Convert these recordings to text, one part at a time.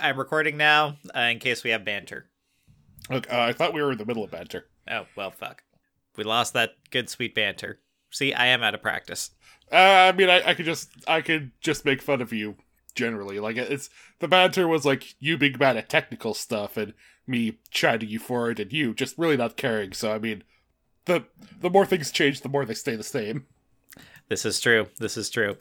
I'm recording now uh, in case we have banter. Look, uh, I thought we were in the middle of banter. Oh well, fuck. We lost that good sweet banter. See, I am out of practice. Uh, I mean, I, I could just I could just make fun of you generally. Like it's the banter was like you being bad at technical stuff and me chiding you for it, and you just really not caring. So I mean, the the more things change, the more they stay the same. This is true. This is true.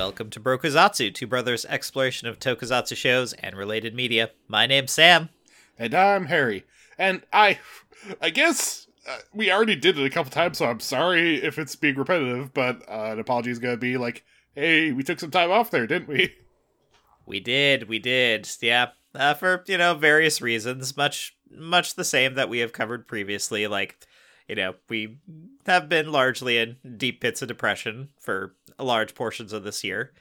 Welcome to Brokuzatsu, two brothers' exploration of tokusatsu shows and related media. My name's Sam. And I'm Harry, and I, I guess uh, we already did it a couple times, so I'm sorry if it's being repetitive. But uh, an apology is gonna be like, hey, we took some time off there, didn't we? We did, we did, yeah. Uh, for you know various reasons, much much the same that we have covered previously. Like, you know, we have been largely in deep pits of depression for large portions of this year.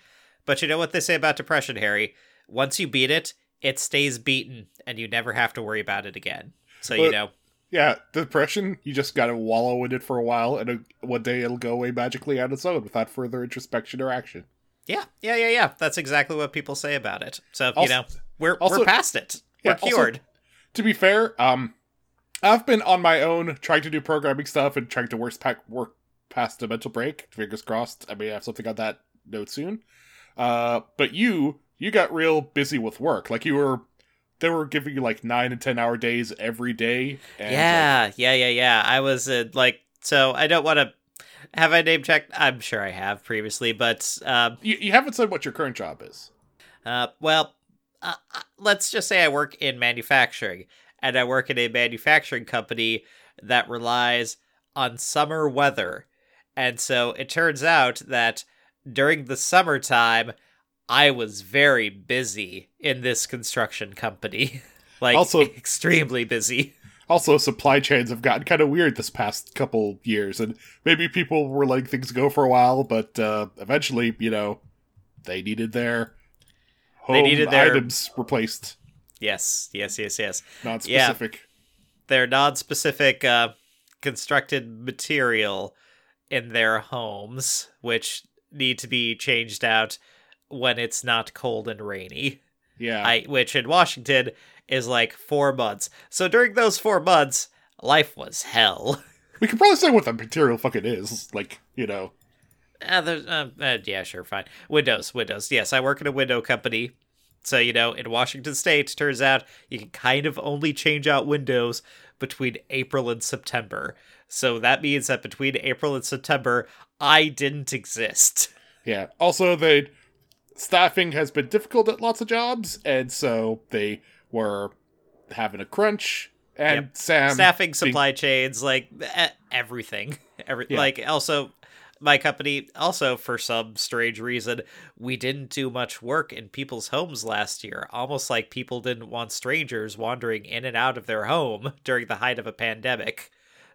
But you know what they say about depression, Harry? Once you beat it, it stays beaten, and you never have to worry about it again. So you know, Yeah, depression. You just gotta wallow in it for a while, and uh one day it'll go away magically on its own without further introspection or action. yeah, yeah, yeah, yeah. That's exactly what people say about it. So you know, we're also- we're past it. Yeah, we're also- cured. To be fair, um, I've been on my own trying to do programming stuff and trying to work, pack, work past a mental break. Fingers crossed. I may have something on that note soon. Uh, but you, you got real busy with work. Like you were, they were giving you like nine and ten hour days every day. And yeah, yeah, yeah, yeah. I was uh, like, so I don't want to have I name checked. I'm sure I have previously, but like, you, you haven't said what your current job is. uh, well, uh, uh, let's just say I work in manufacturing, and I work in a manufacturing company that relies on summer weather, and so it turns out that during the summertime, I was very busy in this construction company, like Also- extremely busy. Also, supply chains have gotten kind of weird this past couple years, and maybe people were letting things go for a while, but uh, eventually, you know, they needed their home They needed their- items replaced, Yes, yes, yes, yes. not Yeah. Their non-specific uh, constructed material in their homes, which need to be changed out when it's not cold and rainy. Yeah, I, which in Washington is like four months. So during those four months, life was hell. we could probably say what the material fucking is. Like, you know, Uh, there's, uh, uh, yeah, sure, fine. Windows, Windows. Yes, I work in a window company. So, you know, in Washington state, turns out you can kind of only change out windows between April and September. So that means that between April and September, I didn't exist. yeah. Also, they staffing has been difficult at lots of jobs, and so they were having a crunch. And Yep. Sam, Staffing, being- supply chains, like e- everything. Every Yeah. like also my company also for some strange reason we didn't do much work in people's homes last year almost like people didn't want strangers wandering in and out of their home during the height of a pandemic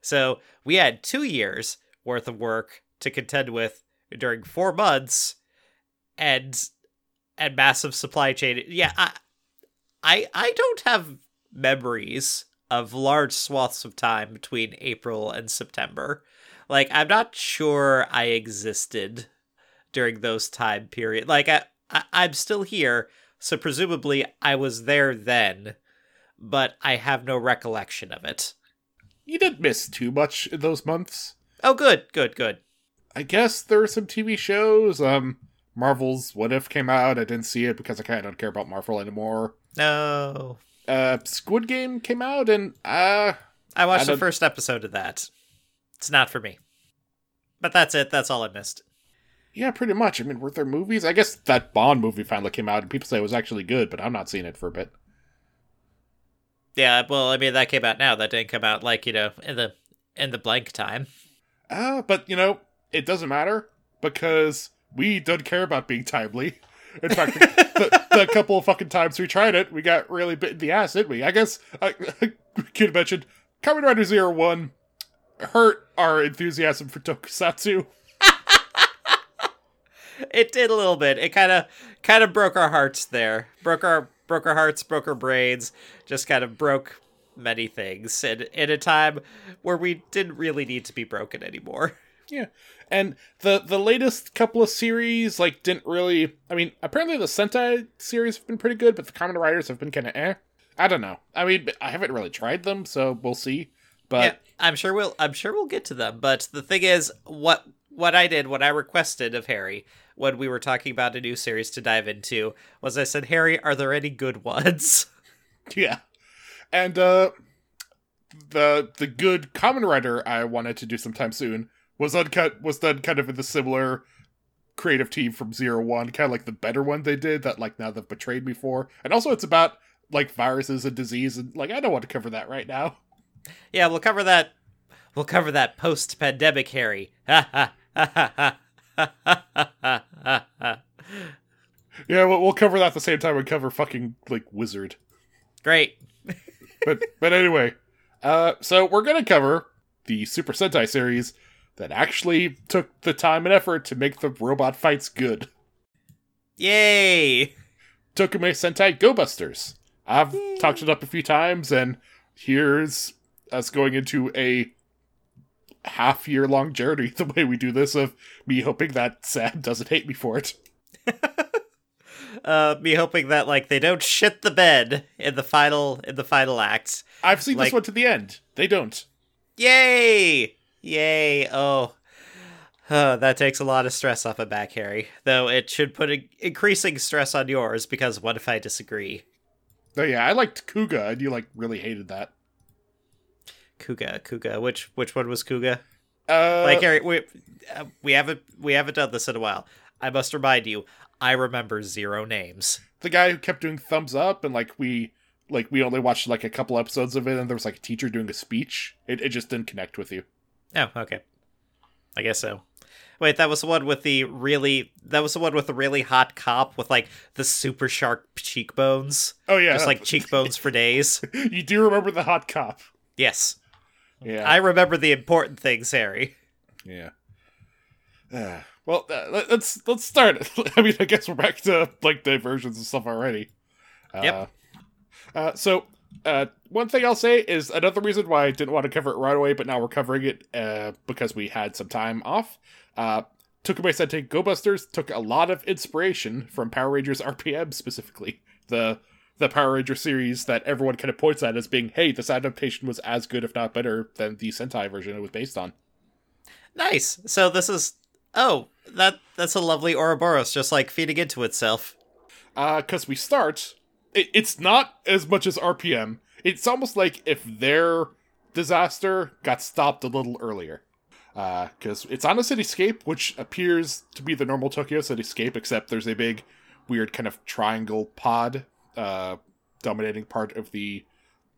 so we had 2 years worth of work to contend with during 4 months and and massive supply chain yeah I I I don't have memories of large swaths of time between April and September. Like I'm not sure I existed during those time period. Like I, I I'm still here, so presumably I was there then, but I have no recollection of it. You didn't miss too much in those months. Oh good, good, good. I guess there are some TV shows. Um, Marvel's What If came out. I didn't see it because I kind of don't care about Marvel anymore. No. Uh, Squid Game came out, and uh, I watched I the first episode of that. It's not for me. But that's it. That's all I missed. yeah, pretty much. I mean, were there movies? I guess that Bond movie finally came out, and people say it was actually good, but I'm not seeing it for a bit. Yeah, well, I mean that came out now. That didn't come out like, you know, in the in the blank time. Uh, but you know, it doesn't matter because we don't care about being timely. In fact, the, the, couple of fucking times we tried it, we got really bit in the ass, didn't we? I guess I could have mentioned Kamen Rider Zero One hurt our enthusiasm for Tokusatsu. It did a little bit. It kind of kind of broke our hearts there. Broke our broke our hearts, broke our brains. Just kind of broke many things in in a time where we didn't really need to be broken anymore. Yeah, and the the latest couple of series like didn't really. I mean, apparently the Sentai series have been pretty good, but the Kamen Riders have been kind of eh. I don't know. I mean, I haven't really tried them, so we'll see. But yeah, I'm sure we'll I'm sure we'll get to them. But the thing is, what what I did, what I requested of Harry when we were talking about a new series to dive into was I said, Harry, are there any good ones? Yeah. And uh the the good Kamen Rider I wanted to do sometime soon was uncut was done kind of in the similar creative team from Zero One, kind of like the better one they did that like now they've betrayed before. And also it's about like viruses and disease and like I don't want to cover that right now. Yeah, we'll cover that we'll cover that post pandemic Harry. Ha ha ha ha ha Yeah, we'll, we'll cover that at the same time we cover fucking like Wizard. Great. but but anyway, uh, so we're gonna cover the Super Sentai series that actually took the time and effort to make the robot fights good. Yay! Tokumei Sentai Go Busters. I've talked it up a few times, and here's us going into a half year long journey the way we do this of me hoping that Sam doesn't hate me for it. Uh, me hoping that like they don't shit the bed in the final in the final act. I've seen Like- this one to the end. They don't. Yay! Yay! Oh. That takes a lot of stress off my back, Harry. Though it should put in- increasing stress on yours because what if I disagree? Oh yeah, I liked Kuuga, and you like really hated that. Kuuga, Kuuga. Which which one was Kuuga? Uh, like Harry, we uh, we haven't we haven't done this in a while. I must remind you, I remember zero names. the guy who kept doing thumbs up and like we like we only watched like a couple episodes of it and there was like a teacher doing a speech it, it just didn't connect with you Oh, okay. I guess so. Wait, that was the one with the really that was the one with the really hot cop with like the super sharp cheekbones. oh yeah Just like cheekbones for days. you do remember the hot cop Yes. Yeah I remember the important things, Harry. yeah Uh, well uh, let- let's let's start i mean i guess we're back to like diversions and stuff already uh, Yep. uh, so uh, one thing I'll say is another reason why I didn't want to cover it right away, but now we're covering it uh, because we had some time off. Uh, Tokumei Sentai Go Busters took a lot of inspiration from Power Rangers RPM specifically. The the Power Ranger series that everyone kind of points at as being, hey, this adaptation was as good, if not better, than the Sentai version it was based on. Nice. So this is oh, that that's a lovely Ouroboros just like feeding into itself. Uh, because we start it, it's not as much as rpm it's almost like if their disaster got stopped a little earlier Uh, because it's on a cityscape which appears to be the normal tokyo cityscape except there's a big weird kind of triangle pod uh, dominating part of the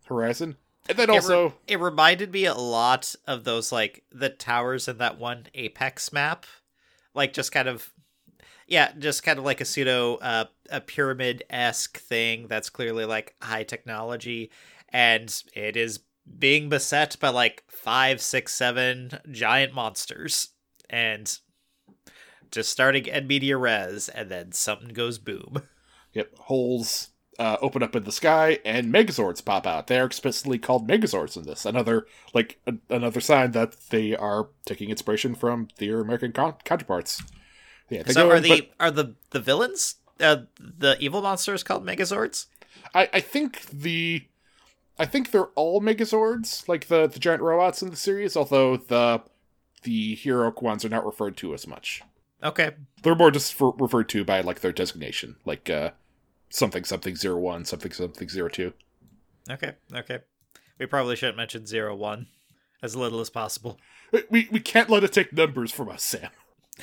horizon. And then It re- also it reminded me a lot of those like the towers in that one Apex map, like just kind of, yeah, just kind of like a pseudo uh, a pyramid esque thing that's clearly like high technology, and it is being beset by like five, six, seven giant monsters, and just starting at media res, and then something goes boom. Yep, holes uh, open up in the sky and Megazords pop out. They're explicitly called Megazords in this. Another like a- another sign that they are taking inspiration from their American con- counterparts. Yeah, they so are the but are the the villains uh, the evil monsters called Megazords? I, I think the I think they're all Megazords, like the the giant robots in the series. Although the the heroic ones are not referred to as much. Okay, They're more just for, referred to by like their designation, like uh, something something zero one, something something zero two. Okay, okay. We probably shouldn't mention zero one as little as possible. We we can't let it take numbers from us, Sam.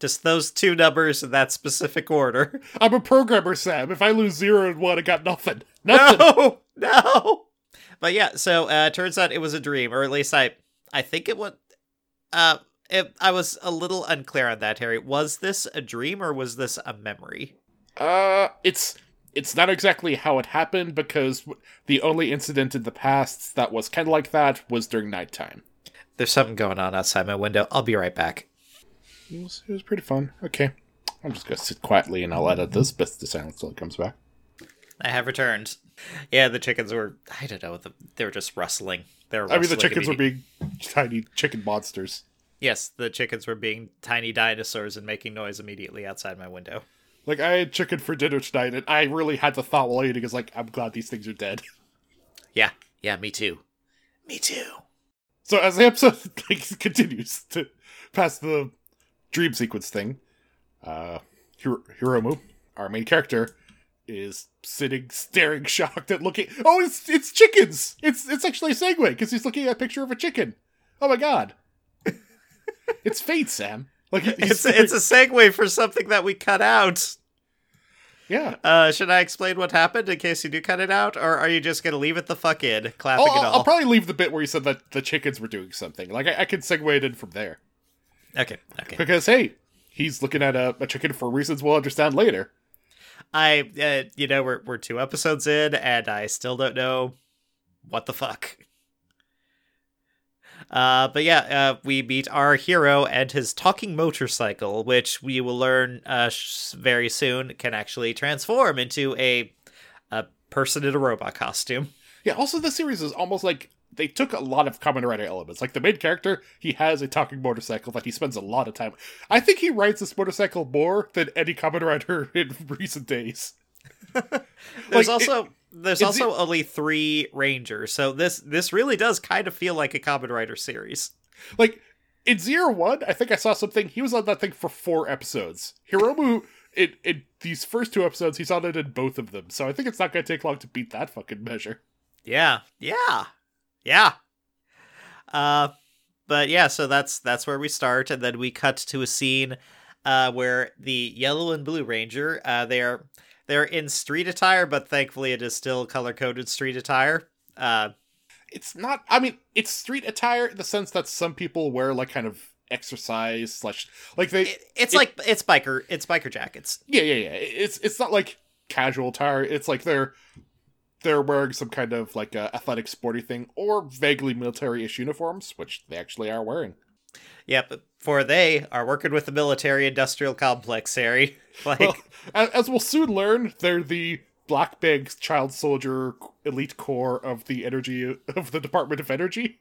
Just those two numbers in that specific order. I'm a programmer, Sam. If I lose zero and one, I got nothing. Nothing. No, no. But yeah, so uh turns out it was a dream, or at least I, I think it was. Uh, it, I was a little unclear on that, Harry. Was this a dream or was this a memory? Uh, it's it's not exactly how it happened because the only incident in the past that was kind of like that was during nighttime. There's something going on outside my window. I'll be right back. It was, it was pretty fun. Okay, I'm just gonna sit quietly and I'll edit this bit to silence till it comes back. I have returned. Yeah, the chickens were. I don't know. The, they were just rustling. They were. I mean, the chickens were being tiny chicken monsters. Yes, the chickens were being tiny dinosaurs and making noise immediately outside my window. Like I had chicken for dinner tonight, and I really had the thought while eating is like, I'm glad these things are dead. Yeah, yeah, me too. Me too. So as the episode like, continues to pass the dream sequence thing, uh, Hiro- Hiromu, our main character, is sitting, staring, shocked at looking. Oh, it's it's chickens. It's it's actually a segue because he's looking at a picture of a chicken. Oh my god, it's fate, Sam. Like he- he's It's it's a segue for something that we cut out. yeah. Uh, should I explain what happened in case you do cut it out, or are you just gonna leave it the fuck in, clapping I'll, it all? I'll probably leave the bit where you said that the chickens were doing something. Like I, I can segue it in from there Okay, okay. because hey, he's looking at a, a chicken for reasons we'll understand later. I, uh, you know, we're we're two episodes in, and I still don't know what the fuck. Uh, but yeah, uh, we meet our hero and his talking motorcycle, which we will learn uh, sh- very soon can actually transform into a a person in a robot costume. Yeah, also the series is almost like they took a lot of Kamen Rider elements. Like the main character, he has a talking motorcycle that he spends a lot of time. I think he rides this motorcycle more than any Kamen Rider in recent days. There's Like, also there's it's- also only three rangers, so this this really does kind of feel like a Kamen Rider series. Like in Zero One, I think I saw something. He was on that thing for four episodes. Hiromu, in in these first two episodes, he's on it in both of them. So I think it's not going to take long to beat that fucking measure. Yeah, yeah, yeah. Uh, but yeah, so that's that's where we start, and then we cut to a scene, uh, where the yellow and blue ranger, uh, they are they're in street attire, but thankfully it is still color coded street attire. Uh, It's not. I mean, it's street attire in the sense that some people wear like kind of exercise slash like they. it, it's It- like it's biker, it's biker jackets. Yeah, yeah, yeah. It's it's not like casual attire. It's like they're they're wearing some kind of like uh, athletic sporty thing or vaguely military-ish uniforms, which they actually are wearing. Yep, for they are working with the military industrial complex, Harry. Like, Well, as we'll soon learn, they're the Black Bag Child Soldier Elite Corps of the Energy of the Department of Energy,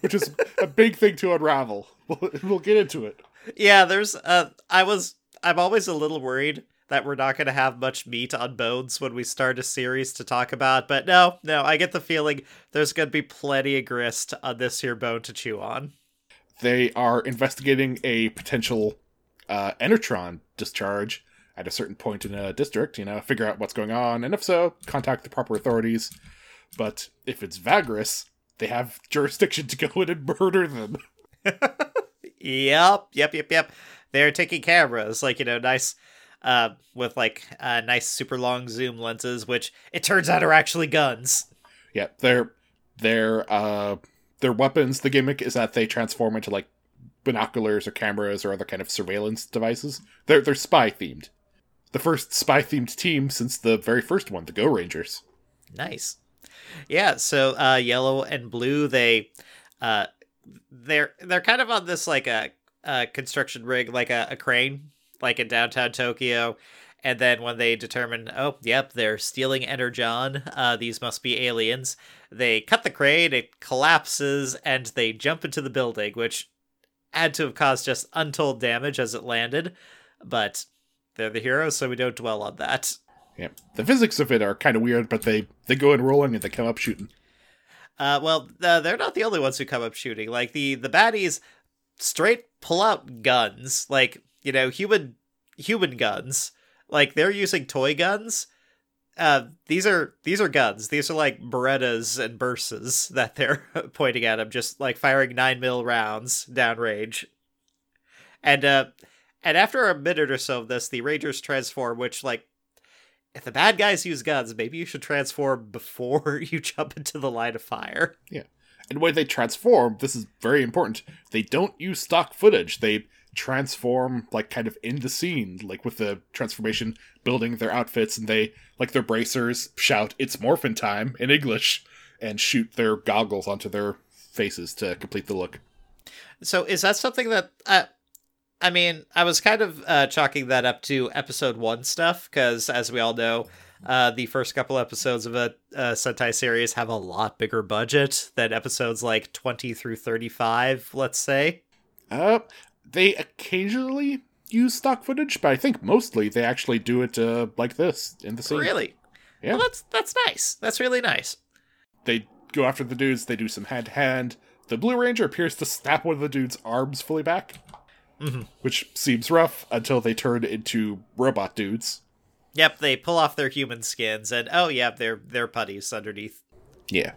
which is a big thing to unravel. We'll, we'll get into it. Yeah, there's uh I was I'm always a little worried that we're not going to have much meat on bones when we start a series to talk about, but no, no, I get the feeling there's going to be plenty of grist on this here bone to chew on. They are investigating a potential uh, Enetron discharge at a certain point in a district, you know, figure out what's going on, and if so, contact the proper authorities. But if it's Vaglass, they have jurisdiction to go in and murder them. Yep, yep, yep, yep. They're taking cameras, like, you know, nice uh with like uh nice super long zoom lenses which it turns out are actually guns. Yeah, their their uh their weapons. The gimmick is that they transform into like binoculars or cameras or other kind of surveillance devices. They're they're spy themed. The first spy themed team since the very first one, the Go Rangers. Nice. Yeah, so uh yellow and blue they uh they're they're kind of on this like a, a construction rig like a, a crane like in downtown Tokyo and then when they determine oh yep they're stealing energon uh these must be aliens they cut the crane it collapses and they jump into the building which had to have caused just untold damage as it landed but they're the heroes so we don't dwell on that Yeah, the physics of it are kind of weird, but they they go in rolling and they come up shooting. Uh, well, uh, they're not the only ones who come up shooting. Like the the baddies, straight pull out guns, like you know, human human guns. Like they're using toy guns. Uh, these are these are guns. These are like Berettas and Bersas that they're pointing at him, just like firing nine mil rounds downrange. And uh, and after a minute or so of this, the Rangers transform, which like if the bad guys use guns, maybe you should transform before you jump into the line of fire. Yeah. And when they transform, this is very important. They don't use stock footage. They transform like kind of in the scene, like with the transformation building their outfits, and they like their bracers shout "It's morphin time" in English and shoot their goggles onto their faces to complete the look. So is that something that uh, I mean, I was kind of uh, chalking that up to episode one stuff because, as we all know, uh, the first couple episodes of a, a Sentai series have a lot bigger budget than episodes like twenty through thirty-five. Let's say. Uh, they occasionally use stock footage, but I think mostly they actually do it uh, like this in the scene. Really? Yeah. Well, that's that's nice. That's really nice. They go after the dudes. They do some hand to hand. The Blue Ranger appears to snap one of the dude's arms fully back, Mhm. which seems rough until they turn into robot dudes. Yep, they pull off their human skins, and oh yeah, they're they're putties underneath. Yeah.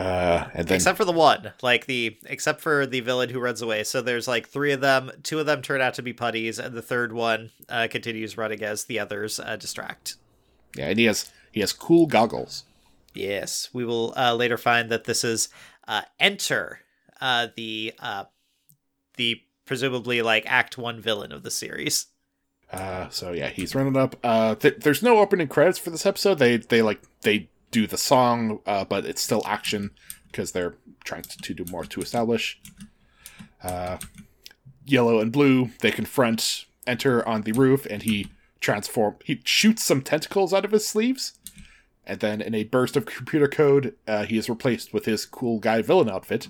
Uh, and then except for the one, like the except for the villain who runs away. So there's like three of them. Two of them turn out to be putties, and the third one uh, continues running as the others uh, distract. yeah, and he has he has cool goggles. Yes, we will uh, later find that this is uh, Enter, uh, the uh, the presumably like Act One villain of the series. Uh, so yeah, he's running up. Uh, th- there's no opening credits for this episode. They they like they do the song, uh, but it's still action because they're trying to, to do more to establish. Uh, yellow and blue they confront enter on the roof, and he transform. He shoots some tentacles out of his sleeves, and then in a burst of computer code, uh, he is replaced with his cool guy villain outfit.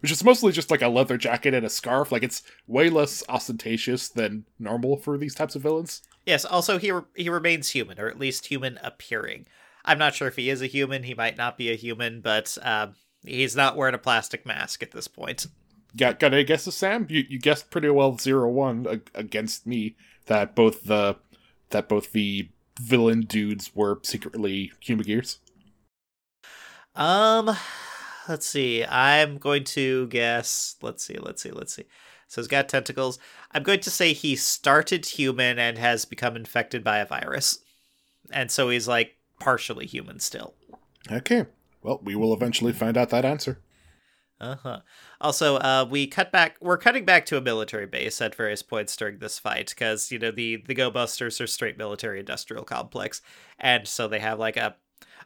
Which is mostly just like a leather jacket and a scarf. Like it's way less ostentatious than normal for these types of villains. Yes. Also, he re- he remains human, or at least human appearing. I'm not sure if he is a human. He might not be a human, but uh, he's not wearing a plastic mask at this point. Got got any guesses, Sam? You you guessed pretty well zero one ag- against me that both the that both the villain dudes were secretly human gears. Um, let's see. I'm going to guess. Let's see. Let's see. Let's see. So he's got tentacles. I'm going to say he started human and has become infected by a virus, and so he's like partially human still. Okay. Well, we will eventually find out that answer. Uh huh. Also, uh, we cut back. We're cutting back to a military base at various points during this fight because you know the the Go Busters are straight military industrial complex, and so they have like a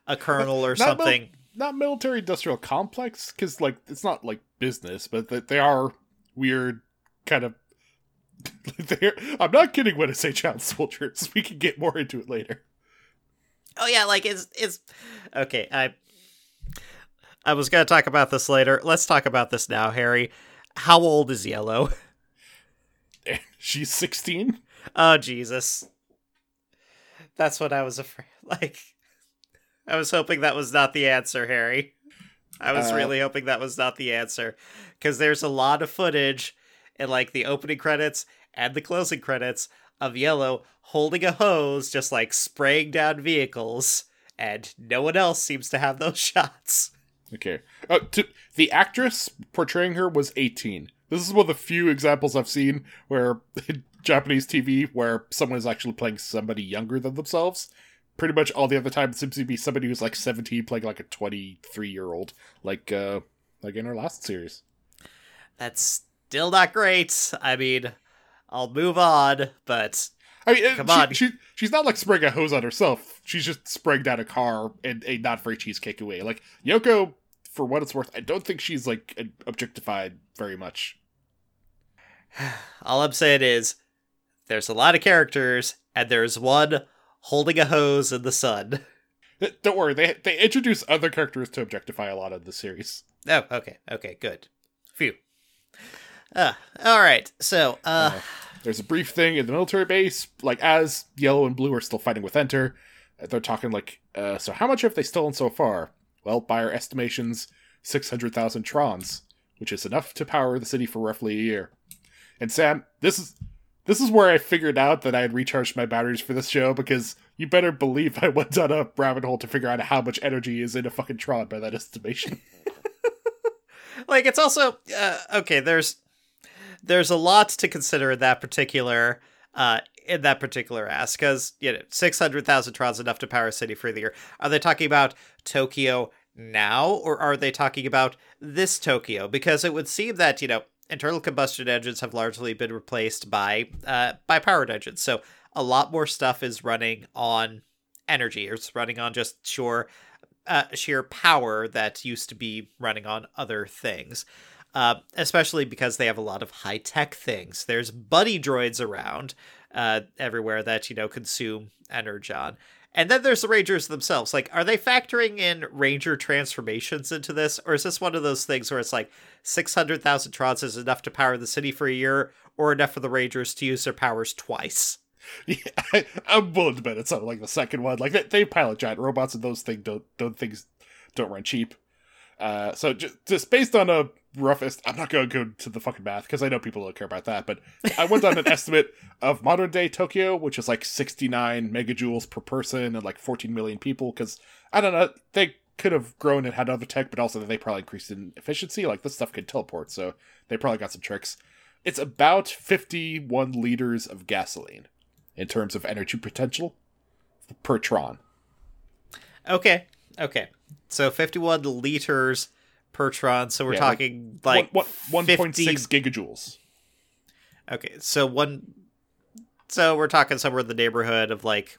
a colonel or Not mil- something. not military industrial complex, because like it's not like business, but th- they are weird kind of. I'm not kidding when I say child soldiers. We can get more into it later. Oh yeah, like it's it's okay. I I was gonna talk about this later. Let's talk about this now, Harry. How old is Yellow? She's 16. Oh Jesus, that's what I was afraid. Like, I was hoping that was not the answer, Harry. I was Uh, really hoping that was not the answer because there's a lot of footage in like the opening credits and the closing credits of Yellow holding a hose, just like spraying down vehicles, and no one else seems to have those shots. Okay. Uh, to, the actress portraying her was 18. This is one of the few examples I've seen where in Japanese TV where someone is actually playing somebody younger than themselves. Pretty much all the other time it seems to be somebody who's like 17 playing like a 23 year old, like uh, like in her last series. That's still not great. I mean, I'll move on, but I mean, uh, Come she, on. She, she's not like spraying a hose on herself. She's just spraying down a car and a not very cheesecake way. Like Yoko, for what it's worth, I don't think she's like objectified very much. all I'm saying is there's a lot of characters, and there's one holding a hose in the sun. Don't worry, they they introduce other characters to objectify a lot of the series. Oh, okay, okay, good. Phew. Uh, all right. So, uh, Uh, There's a brief thing in the military base, like as Yellow and Blue are still fighting with Enter, uh, they're talking like, uh, so how much have they stolen so far? Well, by our estimations, six hundred thousand trons, which is enough to power the city for roughly a year. And Sam, this is this is where I figured out that I had recharged my batteries for this show because you better believe I went down a rabbit hole to figure out how much energy is in a fucking tron by that estimation. like it's also uh, okay. There's there's a lot to consider in that particular uh in that particular ask because you know six hundred thousand trons enough to power a city for the year. Are they talking about Tokyo now, or are they talking about this Tokyo? Because it would seem that, you know, internal combustion engines have largely been replaced by uh, by powered engines. So a lot more stuff is running on energy, or it's running on just sure uh, sheer power that used to be running on other things. Uh, especially because they have a lot of high tech things. There's buddy droids around uh, everywhere that you know consume energon, and then there's the Rangers themselves. Like, are they factoring in Ranger transformations into this, or is this one of those things where it's like six hundred thousand trons is enough to power the city for a year, or enough for the Rangers to use their powers twice? Yeah, I, I'm willing to bet it's something like the second one. Like they, they pilot giant robots, and those things don't don't things don't run cheap. Uh, so just, just based on a roughest, I'm not going to go to the fucking math because I know people don't care about that. But I went on an estimate of modern day Tokyo, which is like 69 megajoules per person and like 14 million people. Because I don't know, they could have grown and had other tech, but also they probably increased in efficiency. Like this stuff can teleport, so they probably got some tricks. It's about 51 liters of gasoline in terms of energy potential per tron. Okay, okay. So 51 liters per tron. So we're Yeah, talking like One- 50 1.6 gigajoules. Okay, so one, so we're talking somewhere in the neighborhood of like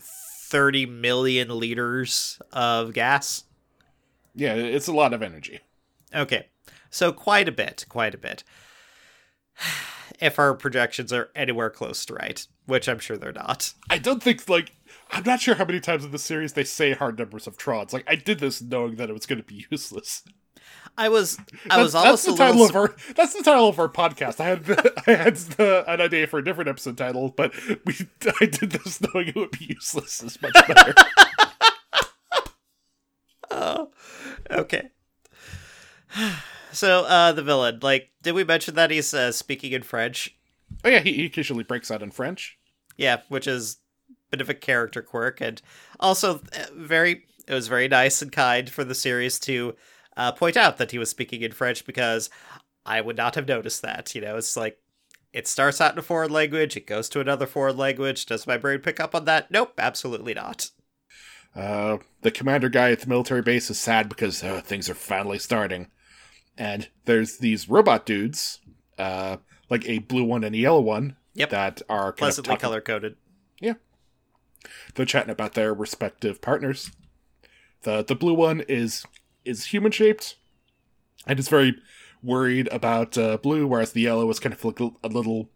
thirty million liters of gas. Yeah, it's a lot of energy. Okay, so quite a bit, quite a bit. If our projections are anywhere close to right, which I'm sure they're not. I don't think like I'm not sure how many times in the series they say hard numbers of trons. Like I did this knowing that it was going to be useless. I was, I That's, was almost that's the title little. of our that's the title of our podcast. I had the, I had the, an idea for a different episode title, but we I did this knowing it would be useless. Is much better. Oh, okay. So, uh, the villain, like, did we mention that he's uh, speaking in French? oh yeah, he, he occasionally breaks out in French. Yeah, which is bit of a character quirk, and also uh, very. It was very nice and kind for the series to uh, point out that he was speaking in French because I would not have noticed that. You know, it's like it starts out in a foreign language, it goes to another foreign language. Does my brain pick up on that? Nope, absolutely not. Uh, the commander guy at the military base is sad because uh, things are finally starting. And there's these robot dudes, uh, like a blue one and a yellow one, Yep. that are kind Pleasantly color coded. They're chatting about their respective partners. the The blue one is is human shaped, and is very worried about uh, blue, whereas the yellow is kind of like a little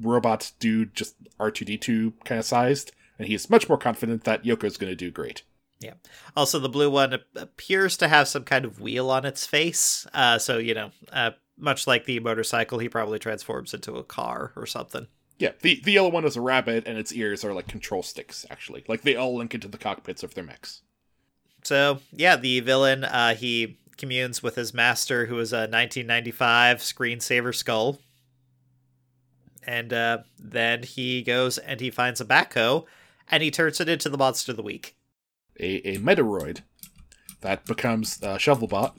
robot dude, just R two D two kind of sized, and he's much more confident that Yoko's going to do great. Yeah. Also, the blue one appears to have some kind of wheel on its face. Uh, so, you know, uh, much like the motorcycle, he probably transforms into a car or something. Yeah, the the yellow one is a rabbit, and its ears are like control sticks. Actually, like they all link into the cockpits of their mechs. So, yeah, the villain, uh, he communes with his master, who is a 1995 screensaver skull. And uh, then he goes and he finds a backhoe, and he turns it into the monster of the week. A a Metaloid that becomes uh, Shovelbot,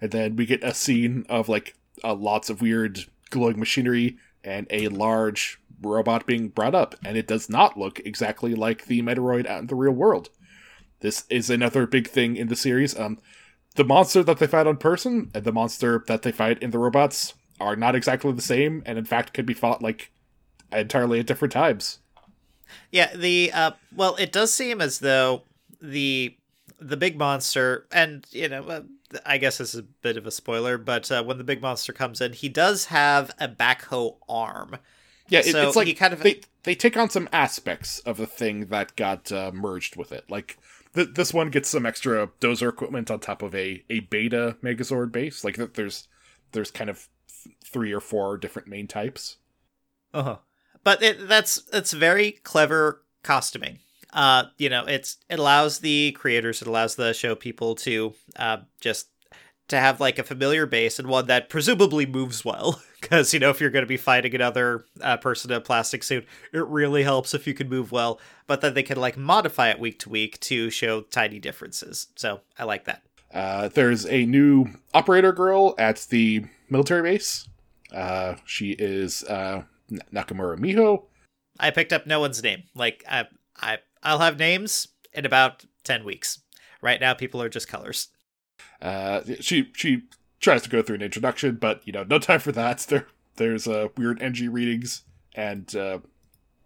and then we get a scene of like uh, lots of weird glowing machinery and a large robot being brought up, and it does not look exactly like the Metaloid out in the real world. This is another big thing in the series. Um, the monster that they fight on person and the monster that they fight in the robots are not exactly the same, and in fact could be fought like entirely at different times. Yeah, the uh well, it does seem as though the the big monster and you know, uh, I guess this is a bit of a spoiler, but uh, when the big monster comes in, he does have a backhoe arm. Yeah, it, So it's like he kind of- they they take on some aspects of the thing that got uh, merged with it. Like th- this one gets some extra dozer equipment on top of a a beta Megazord base. Like th- there's there's kind of th- three or four different main types. Uh-huh. But it, that's that's very clever costuming. Uh, you know, it's it allows the creators, it allows the show people to uh just to have like a familiar base and one that presumably moves well. Because you know, if you're going to be fighting another uh, person in a plastic suit, it really helps if you can move well. But then they can like modify it week to week to show tiny differences. So I like that. Uh, there's a new operator girl at the military base. Uh, she is uh, Nakamura Miho. I picked up no one's name. Like I, I, I'll have names in about ten weeks. Right now, people are just colors. Uh, she she tries to go through an introduction, but you know, no time for that. There there's uh, weird NG readings, and uh,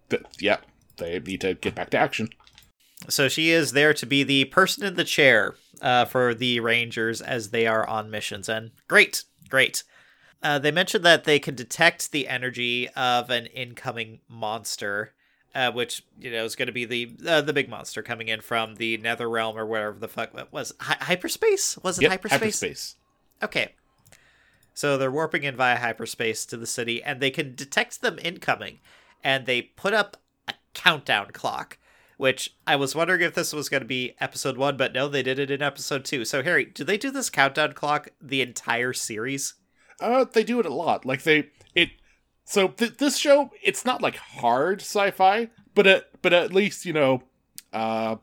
th- yeah, they need to get back to action. So she is there to be the person in the chair uh, for the Rangers as they are on missions. And great, great. Uh, they mentioned that they can detect the energy of an incoming monster, uh, which you know is going to be the uh, the big monster coming in from the Nether Realm or whatever the fuck it was Hy- hyperspace. Was it Yep, hyperspace? hyperspace. Okay. So they're warping in via hyperspace to the city, and they can detect them incoming, and they put up a countdown clock. Which I was wondering if this was going to be episode one, but no, they did it in episode two. So Harry, do they do this countdown clock the entire series? Uh, they do it a lot. Like they. So th- this show, it's not like hard sci-fi, but at but at least you know, uh,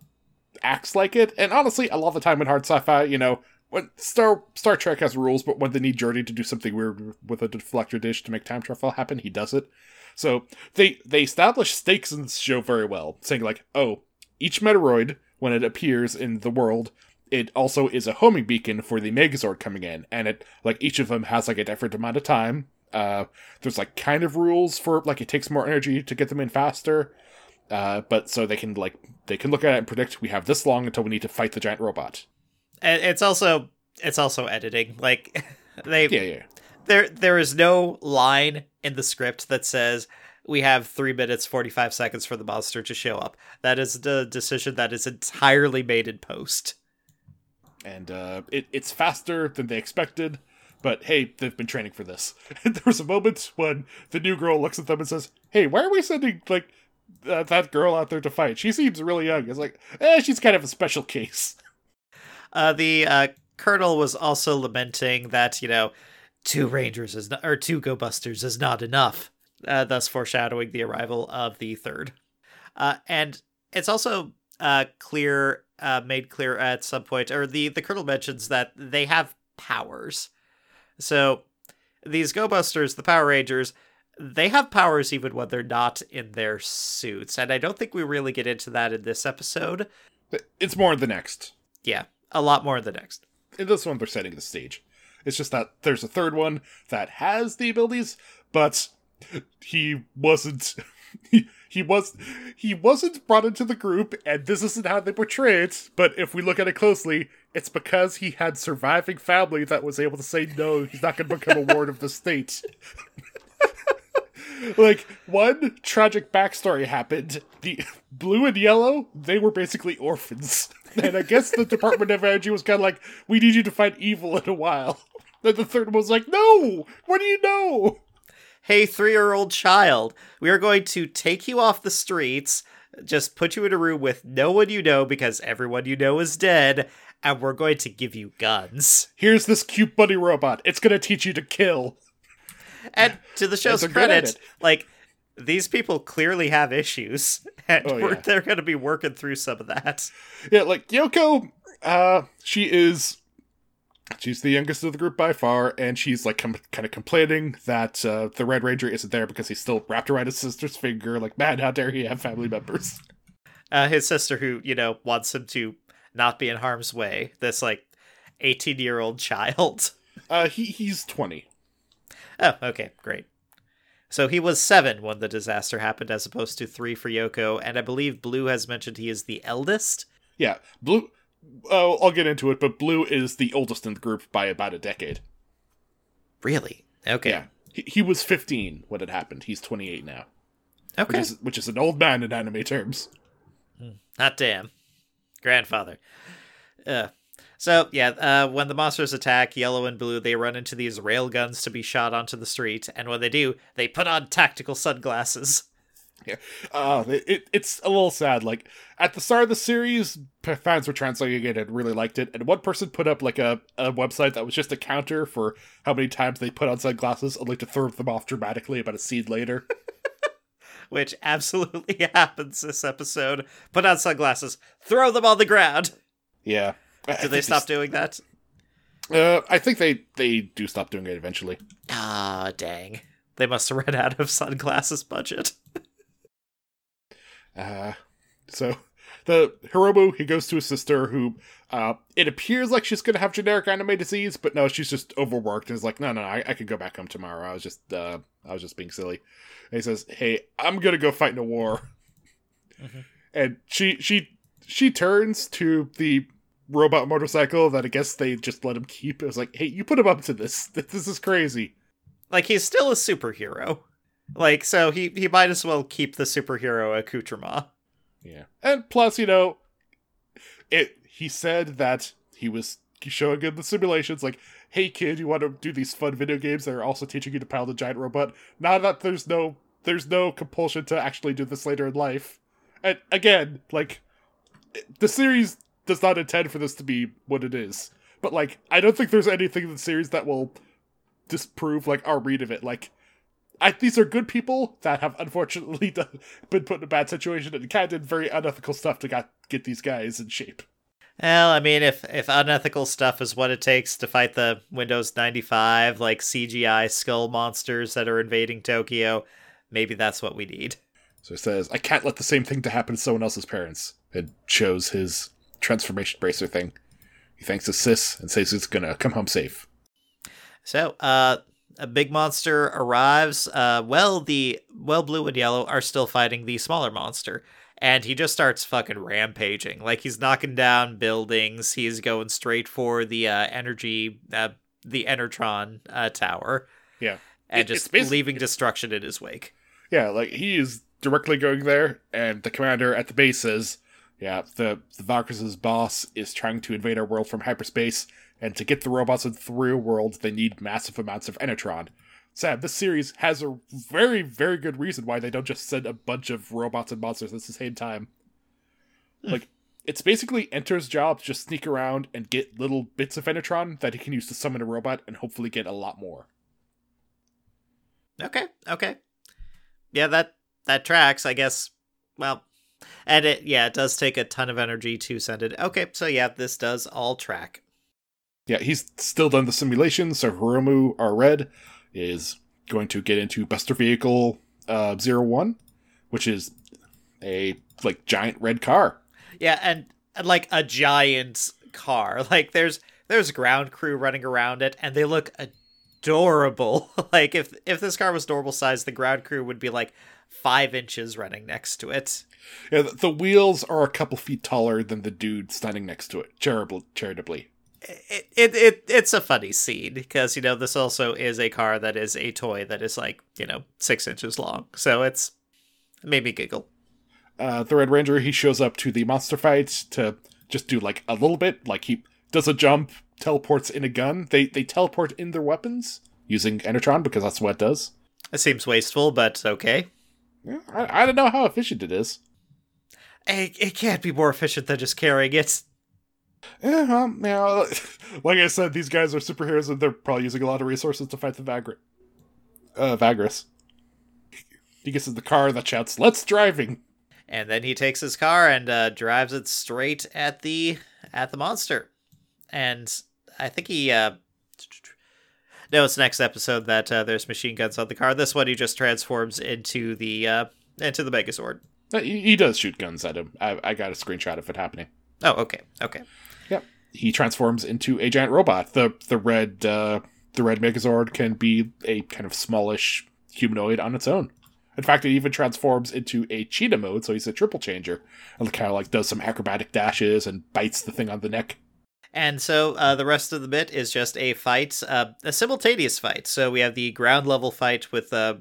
acts like it. And honestly, a lot of the time in hard sci-fi, you know, when Star Star Trek has rules, but when they need Geordi to do something weird with a deflector dish to make time travel happen, he does it. So they they establish stakes in this show very well, saying like, oh, each Metaloid when it appears in the world, it also is a homing beacon for the Megazord coming in, and it like each of them has like a different amount of time. Uh, there's like kind of rules for like it takes more energy to get them in faster. Uh, but so they can like they can look at it and predict we have this long until we need to fight the giant robot. And it's also it's also editing. Like they Yeah, yeah. there there is no line in the script that says we have three minutes forty five seconds for the monster to show up. That is the decision that is entirely made in post. and uh, it, it's faster than they expected. But hey, they've been training for this. And there was a moment when the new girl looks at them and says, "Hey, why are we sending like that girl out there to fight? She seems really young." It's like, eh, she's kind of a special case. Uh, the uh, colonel was also lamenting that you know two rangers is not, or two go busters is not enough, uh, thus foreshadowing the arrival of the third. Uh, and it's also uh, clear, made clear at some point, or the the colonel mentions that they have powers. So these go busters, the Power Rangers, they have powers even when they're not in their suits, and I don't think we really get into that in this episode. It's more in the next. Yeah, a lot more in the next. In this one, they're setting the stage. It's just that there's a third one that has the abilities, but he wasn't. He, he was he wasn't brought into the group, and this isn't how they portray it. But if we look at it closely, it's because he had surviving family that was able to say no, he's not going to become a ward of the state. like one tragic backstory happened. The blue and yellow, they were basically orphans. And I guess the Department of Energy was kind of like, we need you to fight evil in a while. Then the third one was like, no, what do you know? hey, three year old child, we are going to take you off the streets, just put you in a room with no one you know because everyone you know is dead, and we're going to give you guns. Here's this cute bunny robot. It's going to teach you to kill. And to the show's they're good at credit, like, these people clearly have issues, and Oh, we're, yeah. they're going to be working through some of that. Yeah, like Yoko, uh, she is. She's the youngest of the group by far, and she's like com- kind of complaining that uh, the Red Ranger isn't there because he's still wrapped around his sister's finger. Like, man, how dare he have family members? Uh, his sister, who, you know, wants him to not be in harm's way, this, like, 18 year old child. Uh, he he's twenty. Oh, okay, great. So he was seven when the disaster happened, as opposed to three for Yoko, and I believe Blue has mentioned he is the eldest. Yeah, Blue. Oh, I'll get into it, but Blue is the oldest in the group by about a decade. Really? Okay. Yeah, he, he was fifteen when it happened. He's twenty eight now, Okay, which is which is an old man in anime terms. Hot damn. Grandfather. Uh, so, yeah, uh, when the monsters attack, Yellow and Blue, they run into these rail guns to be shot onto the street, and when they do, they put on tactical sunglasses. Uh, it, it, it's a little sad. Like at the start of the series, fans were translating it and really liked it. And one person put up like a, a website that was just a counter for how many times they put on sunglasses, only to throw them off dramatically about a scene later. Which absolutely happens this episode. Put on sunglasses, throw them on the ground. yeah. Did they stop doing that? Uh, I think they they do stop doing it eventually. Ah, dang. They must have run out of sunglasses budget. Uh, so the Hiromu he goes to his sister who uh it appears like she's gonna have generic anime disease, but no, she's just overworked and is like, no, no, I, I could go back home tomorrow. I was just uh I was just being silly. And he says, Hey, I'm gonna go fight in a war. Mhm. And she she she turns to the robot motorcycle that I guess they just let him keep. It was like, hey, you put him up to this. This is crazy. Like he's still a superhero. Like so he he might as well keep the superhero accoutrement. Yeah. And plus, you know, it he said that he was showing in the simulations like, hey kid, you want to do these fun video games that are also teaching you to pilot a giant robot? Now that there's no there's no compulsion to actually do this later in life. And again, like the series does not intend for this to be what it is. But like I don't think there's anything in the series that will disprove like our read of it. Like I, these are good people that have unfortunately done, been put in a bad situation and kind of did very unethical stuff to got, get these guys in shape. Well, I mean, if if unethical stuff is what it takes to fight the Windows 95 like CGI skull monsters that are invading Tokyo, maybe that's what we need. So he says, I can't let the same thing to happen to someone else's parents. And shows his transformation bracer thing. He thanks his sis and says he's gonna come home safe. So, uh, a big monster arrives. Uh, well, the well, blue and yellow are still fighting the smaller monster, and he just starts fucking rampaging. Like he's knocking down buildings. He's going straight for the uh, energy, uh, the Enetron uh, tower, Yeah. and It- just leaving destruction in his wake. Yeah, like he is directly going there, and the commander at the base says, "Yeah, the the Valkyrie's boss is trying to invade our world from hyperspace, and to get the robots into the real world, they need massive amounts of Enetron." Sam, this series has a very, very good reason why they don't just send a bunch of robots and monsters at the same time. Hmm. Like, it's basically Enter's job to just sneak around and get little bits of Enetron that he can use to summon a robot and hopefully get a lot more. Okay, okay, yeah that that tracks. I guess. Well, and it yeah it does take a ton of energy to send it. Okay, so yeah, this does all track. Yeah, he's still done the simulation, so Hiromu, are red, is going to get into Buster Vehicle uh, Zero One, which is a like giant red car. Yeah, and, and like a giant car. Like there's there's ground crew running around it, and they look adorable. like if if this car was normal size, the ground crew would be like five inches running next to it. Yeah, the, the wheels are a couple feet taller than the dude standing next to it, charitably. It, it it it's a funny scene because you know this also is a car that is a toy that is like you know six inches long, so it's it made me giggle. Uh, the Red Ranger he shows up to the monster fight to just do like a little bit, like he does a jump, teleports in a gun. They they teleport in their weapons using Enetron because that's what it does. It seems wasteful, but okay. Yeah, I, I don't know how efficient it is. It, it can't be more efficient than just carrying it. Yeah, well, yeah, like I said, these guys are superheroes and they're probably using a lot of resources to fight the Vagr- uh, Vaglass. He gets in the car that shouts, "Let's driving!" and then he takes his car and uh, drives it straight at the at the monster and i think he uh no it's next episode that uh, there's machine guns on the car this one he just transforms into the uh into the megazord Uh, He, does shoot guns at him. I, I got a screenshot of it happening. oh okay okay. He transforms into a giant robot. The the red uh, the red Megazord can be a kind of smallish humanoid on its own. In fact, it even transforms into a cheetah mode, so he's a triple changer, and kind of like does some acrobatic dashes and bites the thing on the neck. and so uh, the rest of the bit is just a fight uh, a simultaneous fight so we have the ground level fight with uh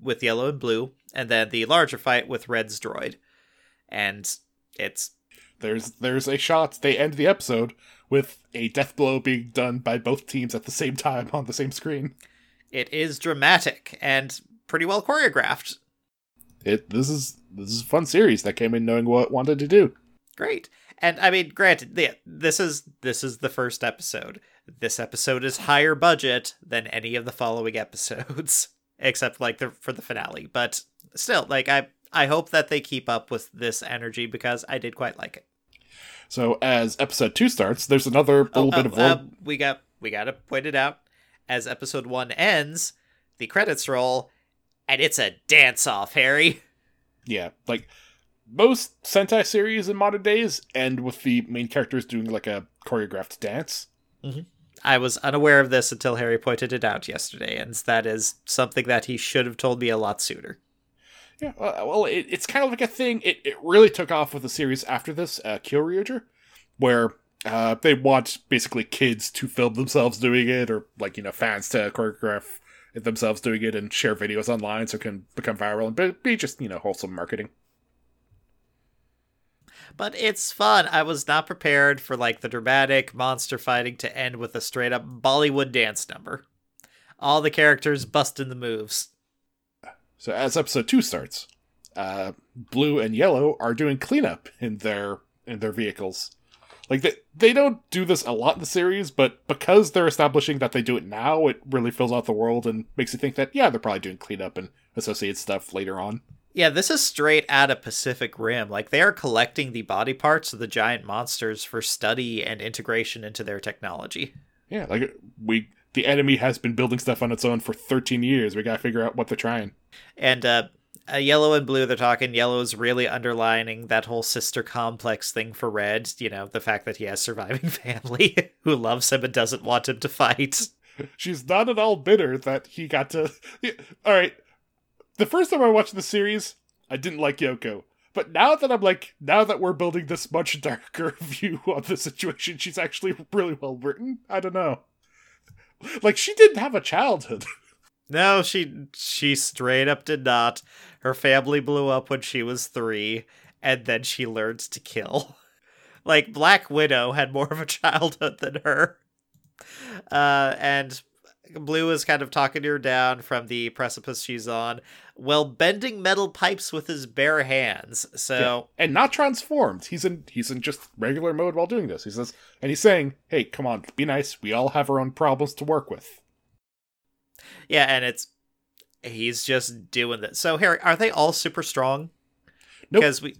with yellow and blue and then the larger fight with red's droid and it's There's there's a shot. They end the episode with a death blow being done by both teams at the same time on the same screen. it is dramatic and pretty well choreographed. It this is this is a fun series that came in knowing what it wanted to do. Great. And I mean, granted, yeah, this is this is the first episode. This episode is higher budget than any of the following episodes, except like the for the finale. But still, like I I hope that they keep up with this energy because I did quite like it. So as episode two starts, there's another little Oh, bit oh, of world. Uh, we got we got to point it out as episode one ends, the credits roll, and it's a dance off, Harry. yeah, like most Sentai series in modern days end with the main characters doing like a choreographed dance. Mm-hmm. I was unaware of this until Harry pointed it out yesterday, and that is something that he should have told me a lot sooner. Yeah, well, it, it's kind of like a thing. It, it really took off with the series after this, uh, Kyoryuger, where uh, they want basically kids to film themselves doing it, or like you know fans to choreograph themselves doing it and share videos online so it can become viral and be just you know wholesome marketing. But it's fun. I was not prepared for like the dramatic monster fighting to end with a straight up Bollywood dance number. All the characters busting the moves. So as episode two starts, uh, Blue and Yellow are doing cleanup in their in their vehicles. Like they they don't do this a lot in the series, but because they're establishing that they do it now, it really fills out the world and makes you think that yeah, they're probably doing cleanup and associated stuff later on. Yeah, this is straight out of Pacific Rim. Like they are collecting the body parts of the giant monsters for study and integration into their technology. Yeah, like we the enemy has been building stuff on its own for 13 years. We gotta figure out what they're trying. And uh, uh yellow and blue they're talking yellow is really underlining that whole sister complex thing for red you know the fact that he has surviving family who loves him and doesn't want him to fight She's not at all bitter that he got to. All right, the first time I watched the series, I didn't like Yoko. But now that I'm like, now that we're building this much darker view of the situation, she's actually really well written. I don't know. Like she didn't have a childhood. no she she straight up did not. Her family blew up when she was three and then she learned to kill. Like black widow had more of a childhood than her. Uh and blue is kind of talking her down from the precipice she's on while bending metal pipes with his bare hands so and not transformed. He's in he's in just regular mode while doing this. He says, and he's saying, "Hey, come on, be nice. We all have our own problems to work with." yeah and it's he's just doing this so harry are they all super strong Nope. because we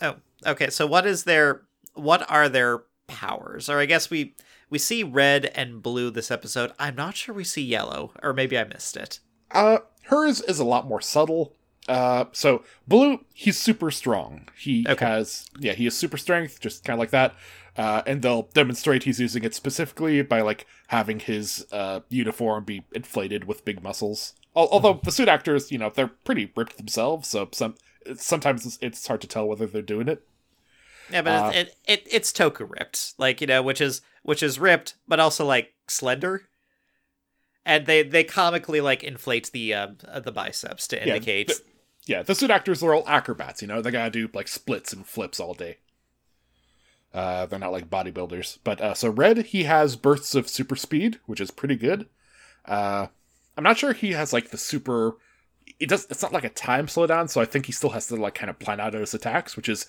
oh okay so what is their what are their powers or i guess we we see red and blue this episode i'm not sure we see yellow or maybe i missed it Uh, hers is a lot more subtle. Uh, so blue, he's super strong. He Okay. has, yeah, he has super strength, just kind of like that. Uh, and they'll demonstrate he's using it specifically by like having his uh uniform be inflated with big muscles. Al- Although the suit actors, you know, they're pretty ripped themselves, so some sometimes it's, it's hard to tell whether they're doing it. Yeah but Uh, it, it, it it's toku ripped like you know which is which is ripped but also like slender and they they comically like inflate the um uh, the biceps to Yeah, indicate the- Yeah, the suit actors are all acrobats, you know, they gotta do like splits and flips all day. Uh, they're not like bodybuilders. But uh, so Red, he has bursts of super speed, which is pretty good. Uh, I'm not sure he has like the super. It does. It's not like a time slowdown, so I think he still has to like kind of plan out his attacks, which is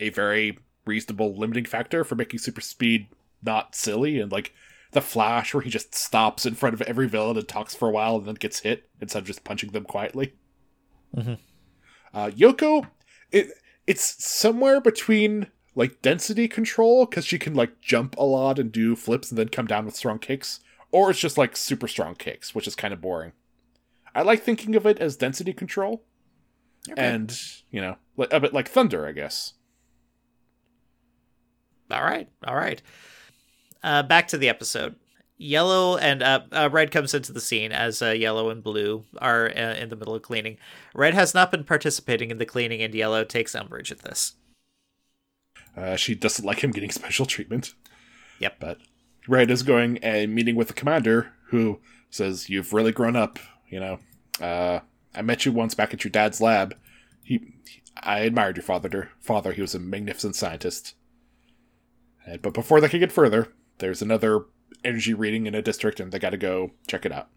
a very reasonable limiting factor for making super speed not silly and like the Flash, where he just stops in front of every villain and talks for a while and then gets hit instead of just punching them quietly. Mhm. Uh, Yoko, it it's somewhere between like density control because she can like jump a lot and do flips and then come down with strong kicks, or it's just like super strong kicks, which is kind of boring. I like thinking of it as density control, and you know, a bit like thunder, I guess. All right, all right. Uh, back to the episode. Yellow and uh, uh, Red comes into the scene as uh, Yellow and Blue are uh, in the middle of cleaning. Red has not been participating in the cleaning, and Yellow takes umbrage at this. Uh, she doesn't like him getting special treatment. Yep. But Red is going and meeting with the commander, who says, "You've really grown up. You know, uh, I met you once back at your dad's lab. He, he- I admired your father. Father, he was a magnificent scientist. But before they can get further, there's another energy reading in a district, and they got to go check it out.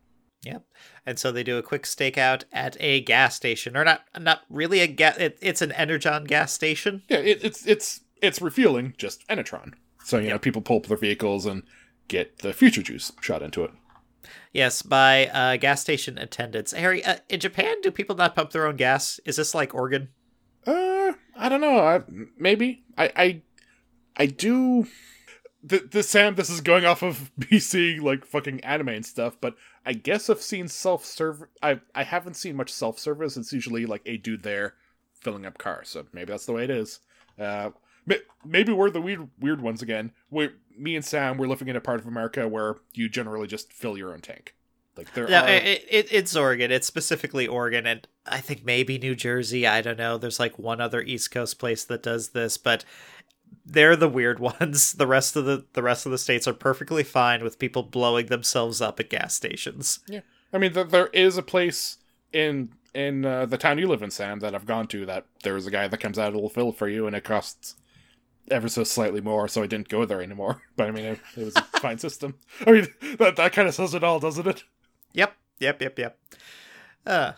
Yep. And so they do a quick stakeout at a gas station, or not not really a gas. It, it's an Energon gas station. Yeah, it, it's it's it's refueling, just Enetron. So you know, people pull up their vehicles and get the future juice shot into it. Yes, by uh, gas station attendants. Harry, uh, in Japan, do people not pump their own gas? Is this like Oregon? Uh, I don't know. I, maybe I I I do. The, the Sam, this is going off of BC like fucking anime and stuff, but I guess I've seen self serve. I I haven't seen much self service. It's usually like a dude there filling up cars. So maybe that's the way it is. Uh, maybe we're the weird weird ones again. We, me and Sam, we're living in a part of America where you generally just fill your own tank. Like there No, are, it, it, it's Oregon. It's specifically Oregon, and I think maybe New Jersey. I don't know. There's like one other East Coast place that does this, but they're the weird ones. The rest of the the rest of the states are perfectly fine with people blowing themselves up at gas stations. Yeah, I mean, th- there is a place in in uh, the town you live in, Sam, that I've gone to. That there's a guy that comes out and will fill for you, and it costs ever so slightly more. So I didn't go there anymore. But I mean, it, it was a fine system. I mean, that that kind of says it all, doesn't it? Yep, yep, yep, yep. Uh,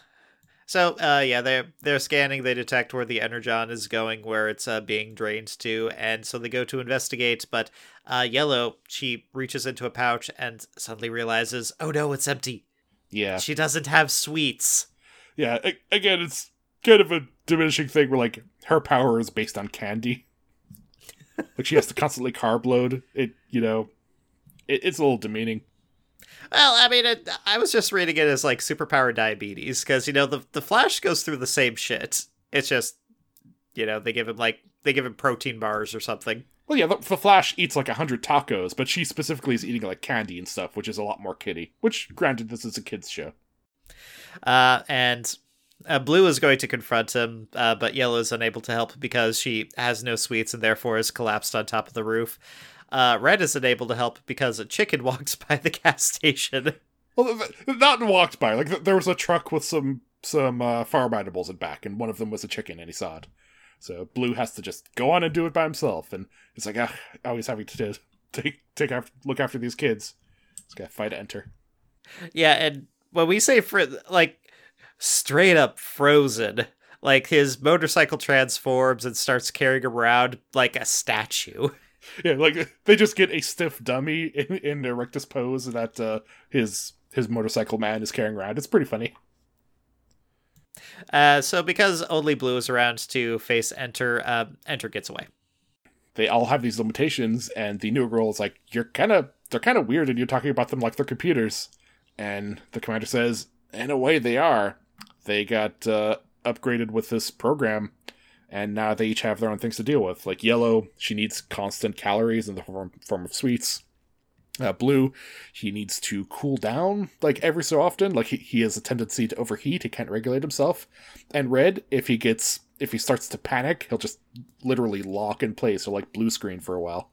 so uh, yeah, they're they're scanning. They detect where the energon is going, where it's uh, being drained to, and so they go to investigate. But uh, Yellow, she reaches into a pouch and suddenly realizes, oh no, it's empty. Yeah, She doesn't have sweets. yeah. A- again, it's kind of a diminishing thing where like her power is based on candy. like she has to constantly carb load. It, you know, it, it's a little demeaning. Well, I mean, it, I was just reading it as like superpower diabetes because you know the the Flash goes through the same shit. It's just you know they give him like they give him protein bars or something. Well, yeah, the, the Flash eats like a hundred tacos, but she specifically is eating like candy and stuff, which is a lot more kiddie. Which, granted, this is a kids show. Uh, and uh, Blue is going to confront him, uh, but Yellow is unable to help because she has no sweets and therefore is collapsed on top of the roof. Uh, Red isn't able to help because a chicken walks by the gas station. Well, not walked by. Like th- there was a truck with some some uh, farm animals in back, and one of them was a chicken, and he saw it. So Blue has to just go on and do it by himself, and it's like, ah, always having to take take after look after these kids. This guy fight to enter. Yeah, and when we say fr- like straight up frozen, like his motorcycle transforms and starts carrying around like a statue. Yeah, like they just get a stiff dummy in, in the rectus pose that uh, his his motorcycle man is carrying around. It's pretty funny. Uh, so because only Blue is around to face Enter, uh, Enter gets away. They all have these limitations, and the new girl is like, "You're kind of they're kind of weird, and you're talking about them like they're computers." And the commander says, "In a way, they are. They got uh, upgraded with this program." And now they each have their own things to deal with. Like Yellow, she needs constant calories in the form, form of sweets. Uh, Blue, he needs to cool down like every so often. Like he, he has a tendency to overheat. He can't regulate himself. And Red, if he gets if he starts to panic, he'll just literally lock in place or like blue screen for a while.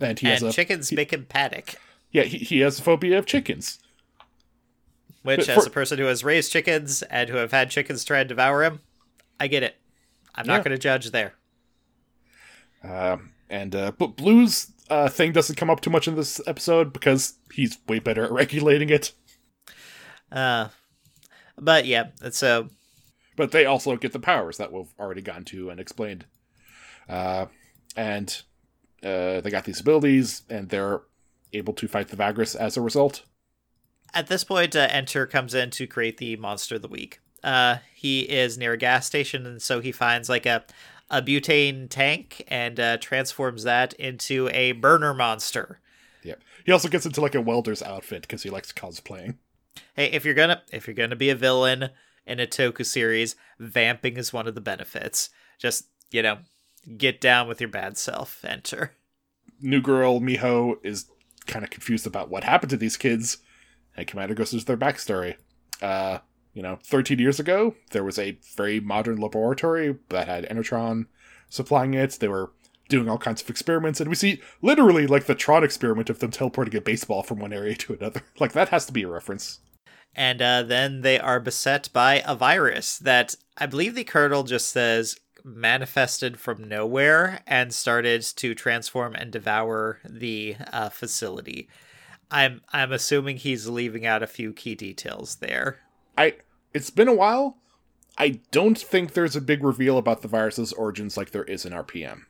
And he has and a chickens make him panic. yeah he, he has a phobia of chickens. Which, as a person who has raised chickens and who have had chickens try and devour him, I get it. I'm not going to judge there. Um, and uh, but Blue's uh, thing doesn't come up too much in this episode because he's way better at regulating it. Uh, but yeah, so but they also get the powers that we've already gotten to and explained. Uh, and uh, they got these abilities, and they're able to fight the Vaglass as a result. at this point, uh, Enter comes in to create the monster of the week. Uh, he is near a gas station, and so he finds like a a butane tank and uh, transforms that into a burner monster. Yep. He also gets into like a welder's outfit because he likes cosplaying. Hey, if you're gonna if you're gonna be a villain in a Toku series, vamping is one of the benefits. Just you know, get down with your bad self. Enter. New girl Miho is kind of confused about what happened to these kids, and Commander goes into their backstory. Uh, you know, 13 years ago, there was a very modern laboratory that had Enetron supplying it. They were doing all kinds of experiments, and we see literally like the Tron experiment of them teleporting a baseball from one area to another. Like that has to be a reference. and uh, then they are beset by a virus that I believe the Colonel just says manifested from nowhere and started to transform and devour the uh, facility. I'm I'm assuming he's leaving out a few key details there. I it's been a while. I don't think there's a big reveal about the virus's origins like there is in RPM.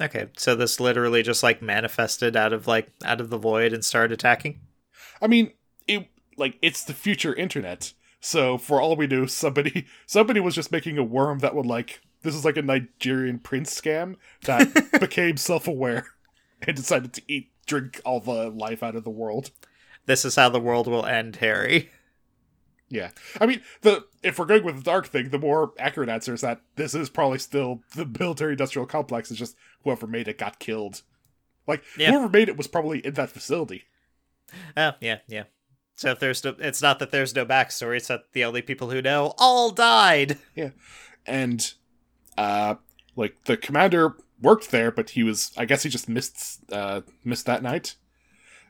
Okay, so this literally just like manifested out of like out of the void and started attacking. I mean, it like it's the future internet. So for all we know, somebody somebody was just making a worm that would like this is like a Nigerian prince scam that became self-aware and decided to eat drink all the life out of the world. This is how the world will end, Harry. Yeah, I mean, the if we're going with the dark thing, the more accurate answer is that this is probably still the military-industrial complex. It's just whoever made it got killed. Like Yeah. whoever made it was probably in that facility. Oh, yeah, yeah. So if there's no, it's not that there's no backstory. It's that the only people who know all died. Yeah, and uh like the commander worked there but he was i guess he just missed uh missed that night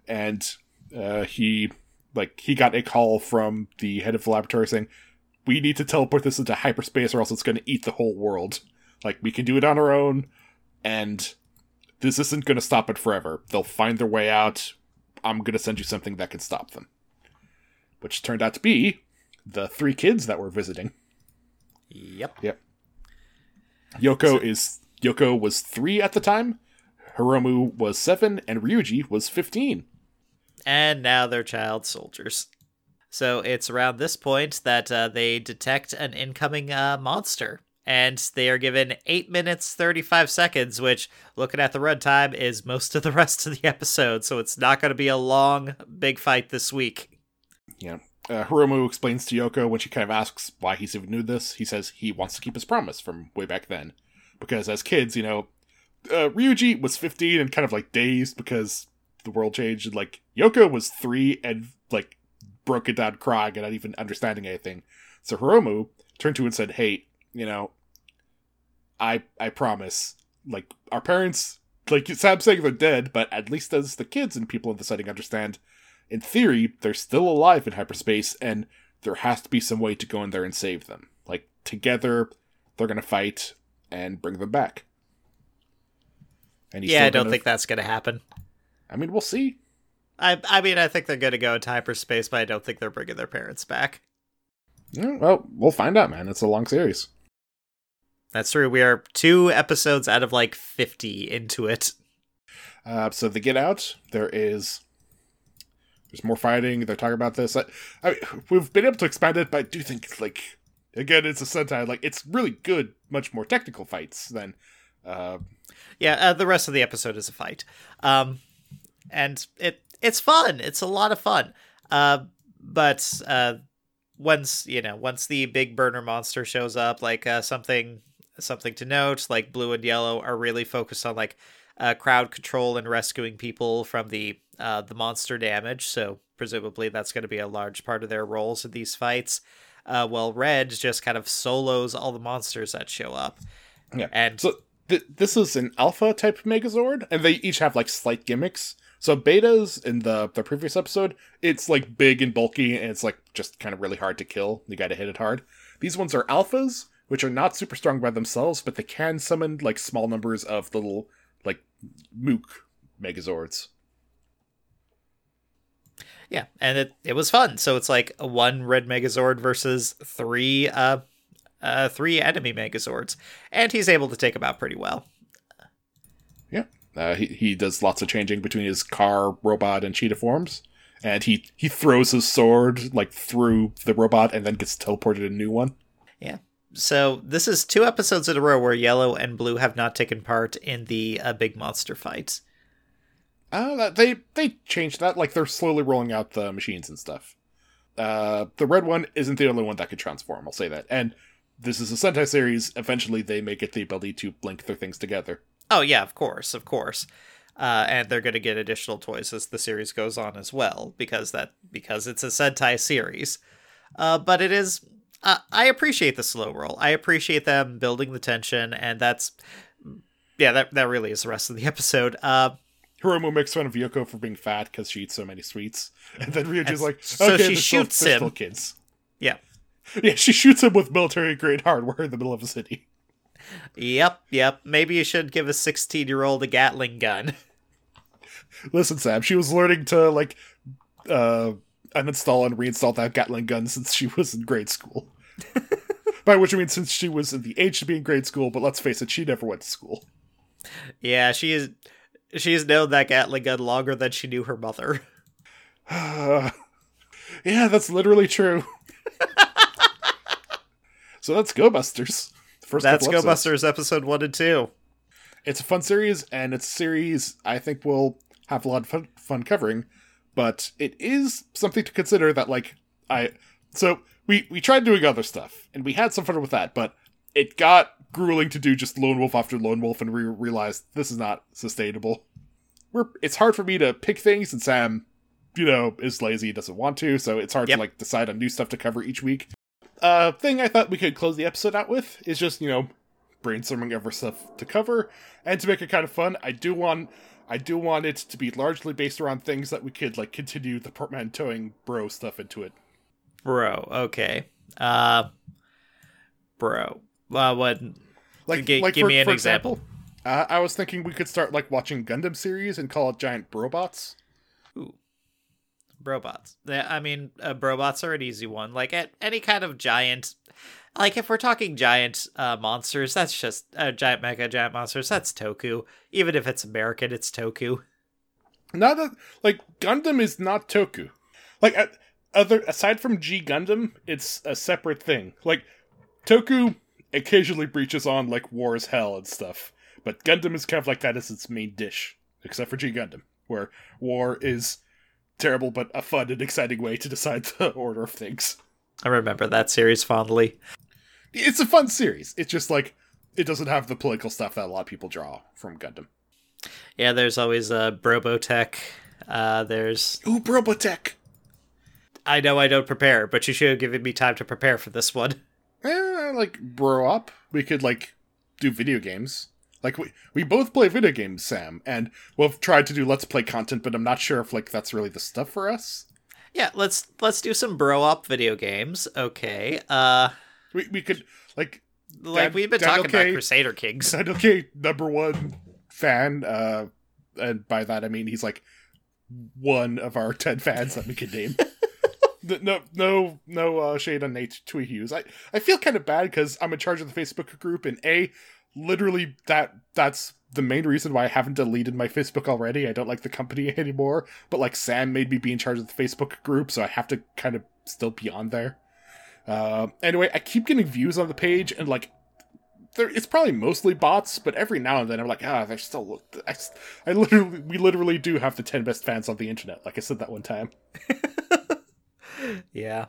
and uh he like he got a call from the head of the laboratory saying we need to teleport this into hyperspace or else it's going to eat the whole world like we can do it on our own and this isn't going to stop it forever they'll find their way out i'm going to send you something that can stop them which turned out to be the three kids that were visiting Yep. Yep. Yoko is Yoko was three at the time. Hiromu was seven, and Ryuji was fifteen. And now they're child soldiers. So it's around this point that uh, they detect an incoming uh, monster. And they are given 8 minutes 35 seconds, which, looking at the runtime, is most of the rest of the episode. So it's not going to be a long, big fight this week. Yeah. Uh, Hiromu explains to Yoko when she kind of asks why he's even knew this. He says he wants to keep his promise from way back then, because as kids, you know, uh, Ryuji was fifteen and kind of like dazed because the world changed. And, like Yoko was three and like broken down crying and not even understanding anything. So Hiromu turned to and said, "Hey, you know, I I promise. Like our parents, like Sam saying they're dead, but at least as the kids and people in the setting understand, in theory, they're still alive in hyperspace, and there has to be some way to go in there and save them. Like together, they're gonna fight and bring them back." And yeah, I don't gonna- think that's to happen. I mean, we'll see. I, I mean, I think they're going to go into hyperspace, but I don't think they're bringing their parents back. Yeah, well, we'll find out, man. It's a long series. That's true. We are two episodes out of like 50 into it. Uh, so the Get Out, there is there's more fighting. They're talking about this. I, I, we've been able to expand it, but I do think like again, it's a Sentai. Like it's really good, much more technical fights than. Uh, Yeah, uh, the rest of the episode is a fight. Um, and it it's fun. It's a lot of fun. Uh, but uh, once you know, once the big burner monster shows up, like uh, something something to note, like blue and yellow are really focused on like uh, crowd control and rescuing people from the uh, the monster damage. So presumably that's going to be a large part of their roles in these fights. Uh, while red just kind of solos all the monsters that show up. yeah. And So th- this is an alpha type Megazord, and they each have like slight gimmicks. So betas in the the previous episode, it's like big and bulky, and it's like just kind of really hard to kill. You got to hit it hard. These ones are alphas, which are not super strong by themselves, but they can summon like small numbers of little like mook Megazords. Yeah, and it, it was fun. So it's like a one red Megazord versus three uh uh three enemy Megazords. And he's able to take them out pretty well. Yeah, uh, he he does lots of changing between his car, robot, and cheetah forms, and he he throws his sword like through the robot and then gets teleported a new one. Yeah. So this is two episodes in a row where yellow and blue have not taken part in the uh, big monster fight. Uh, they they changed that. Like they're slowly rolling out the machines and stuff. Uh, the red one isn't the only one that could transform. I'll say that. And this is a Sentai series. Eventually, they may get the ability to link their things together. Oh yeah, of course, of course. Uh, and they're going to get additional toys as the series goes on as well, because that because it's a Sentai series. Uh, but it is. Uh, I appreciate the slow roll. I appreciate them building the tension, and that's yeah, that that really is the rest of the episode. Uh, Hiromu makes fun of Yoko for being fat because she eats so many sweets, and then Ryuji's like, so she still- shoots they're him. still kids." yeah, Yeah, she shoots him with military grade hardware in the middle of a city. Yep, yep. Maybe you should give a sixteen-year-old a Gatling gun. Listen, Sam, she was learning to like uh uninstall and reinstall that Gatling gun since she was in grade school. By which I mean since she was in the age to be in grade school, but let's face it, she never went to school. yeah, she is. She's known that Gatling gun longer than she knew her mother. yeah, that's literally true. so let's Go Busters. First That's Go. Busters episode one and two. It's a fun series, and it's a series I think we'll have a lot of fun, fun covering. But it is something to consider that, like, I. So we we tried doing other stuff, and we had some fun with that, but it got grueling to do just lone wolf after lone wolf, and we realized this is not sustainable. We're it's hard for me to pick things, and Sam, you know, is lazy, doesn't want to, so it's hard Yep. to like decide on new stuff to cover each week. Uh, thing I thought we could close the episode out with is just you know brainstorming over stuff to cover, and to make it kind of fun. I do want I do want it to be largely based around things that we could like continue the portmanteauing bro stuff into it. Bro, okay. Uh, bro. Uh, what? Like, Gi- like give for, me an for example. uh, I was thinking we could start like watching Gundam series and call it Giant Brobots. Ooh. Brobots. Yeah, I mean, uh, are an easy one. Like, at any kind of giant. Like, if we're talking giant uh, monsters, that's just. Uh, giant mega giant monsters, that's Toku. Even if it's American, it's Toku. Not a, like Gundam is not Toku. Like uh, other aside from G Gundam, it's a separate thing. Like Toku occasionally breaches on like War is Hell and stuff, but Gundam is kind of like that as its main dish, except for G Gundam, where war is terrible but a fun and exciting way to decide the order of things. I remember that series fondly. It's a fun series. It's just like it doesn't have the political stuff that a lot of people draw from Gundam. Yeah, there's always uh, Brobotech. Uh, there's. Ooh, Robotech. I know I don't prepare, but you should have given me time to prepare for this one. Eh, like bro up. We could like do video games. Like we we both play video games, Sam, and we've tried to do let's play content, but I'm not sure if like that's really the stuff for us. Yeah, let's let's do some bro up video games. Okay. Uh We we could like like Dad- we've been Dad, talking okay. about Crusader Kings. okay, number one fan, uh and by that I mean he's like one of our ten fans that we could name. No, no, no uh, shade on Nate Tweehughes. I, I feel kind of bad because I'm in charge of the Facebook group, and a, literally that that's the main reason why I haven't deleted my Facebook already. I don't like the company anymore. But like Sam made me be in charge of the Facebook group, so I have to kind of still be on there. Uh, anyway, I keep getting views on the page, and like, there it's probably mostly bots, but every now and then I'm like, ah, there's still. Look I literally, we literally do have the ten best fans on the internet. Like I said that one time. yeah.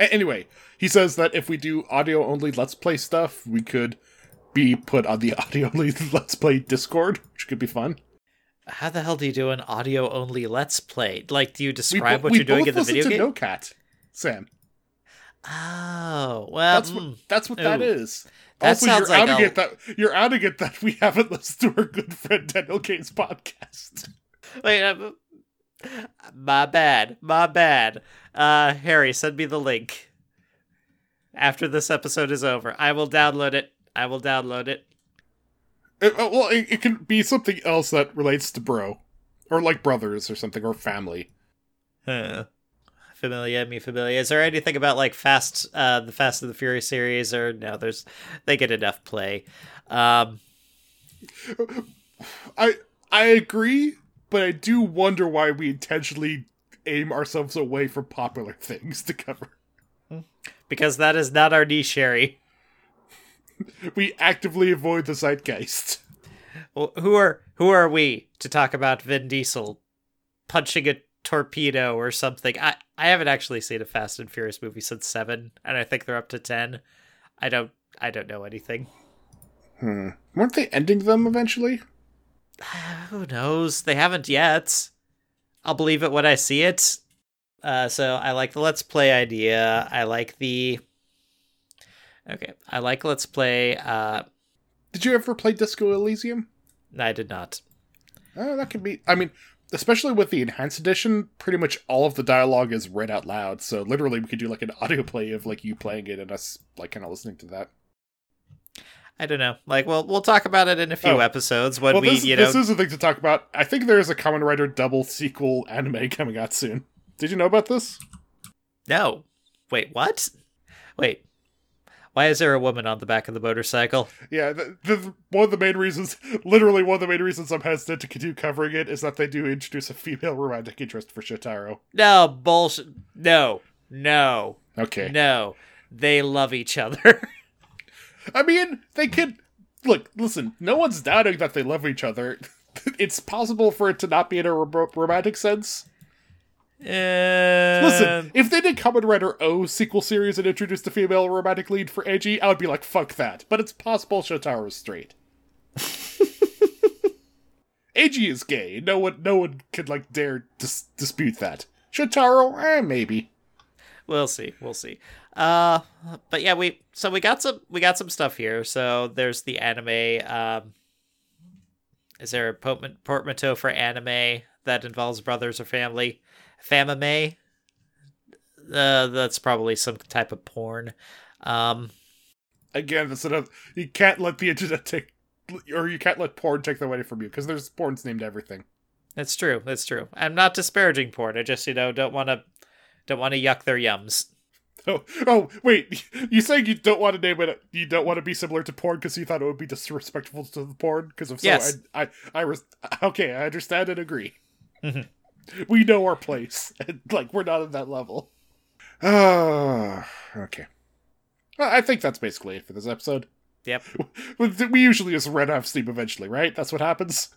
A- anyway, he says that if we do audio only Let's Play stuff, we could be put on the audio only Let's Play Discord, which could be fun. How the hell do you do an audio only let's play? Like do you describe bo- what we you're doing in the video to game? No Cat, Sam. Oh, well, That's what mm. that's what that is. That also, sounds you're like outing a- it that you're outing it that we haven't listened to our good friend Daniel Kane's podcast. Wait, uh, my bad. My bad. Uh Harry, send me the link. After this episode is over. I will download it. I will download it. It- uh, well, it, it can be something else that relates to bro, or like brothers or something, or family. Huh. Familia, me familia. Is there anything about like Fast, uh, the Fast and the Furious series, or no? There's they get enough play. Um, I I agree, but I do wonder why we intentionally aim ourselves away from popular things to cover. because that is not our niche, Harry. We actively avoid the zeitgeist. Well, who are who are we to talk about Vin Diesel punching a torpedo or something? I I haven't actually seen a Fast and Furious movie since seven, and I think they're up to ten. I don't I don't know anything. Hmm. Weren't they ending them eventually? Who knows? They haven't yet. I'll believe it when I see it. Uh, so I like the let's play idea. I like the. Okay, I like let's play. Uh, Did you ever play Disco Elysium? I did not. Oh, that could be. I mean, especially with the enhanced edition, pretty much all of the dialogue is read out loud. So literally, we could do like an audio play of like you playing it and us like kind of listening to that. I don't know. Like, well, we'll talk about it in a few Oh. episodes when well, we, this, you know. this is a thing to talk about. I think there is a Kamen Rider double sequel anime coming out soon. Did you know about this? No. Wait, what? Wait. Why is there a woman on the back of the motorcycle? Yeah, the, the, one of the main reasons, literally one of the main reasons I'm hesitant to continue covering it is that they do introduce a female romantic interest for Shotaro. No, bullshit. No. No. Okay. No. They love each other. I mean, they could look. Listen, no one's doubting that they love each other. It's possible for it to not be in a ro- romantic sense. And... Listen, if they did Kamen Rider O sequel series and introduced a female romantic lead for Eiji, I would be like, fuck that. But it's possible Shotaro's straight. Eiji is gay. No one, no one could like dare dis- dispute that. Shotaro, eh, maybe. we'll see we'll see uh but yeah we so we got some we got some stuff here so there's the anime um is there a portmanteau for anime that involves brothers or family famime uh that's probably some type of porn um Again, that's another. You can't let the internet take, or you can't let porn take that away from you because there's porns named everything. it's true it's true i'm not disparaging porn i just you know don't want to don't want to yuck their yums Oh, oh, wait! You saying you don't want to name it? You don't want to be similar to porn because you thought it would be disrespectful to the porn? Because if so, Yes. I, I, I, res- okay, I understand and agree. Mhm. We know our place, and like we're not at that level. Ah, okay. Well, I think that's basically it for this episode. yep We usually just run out of steam eventually, right? That's what happens.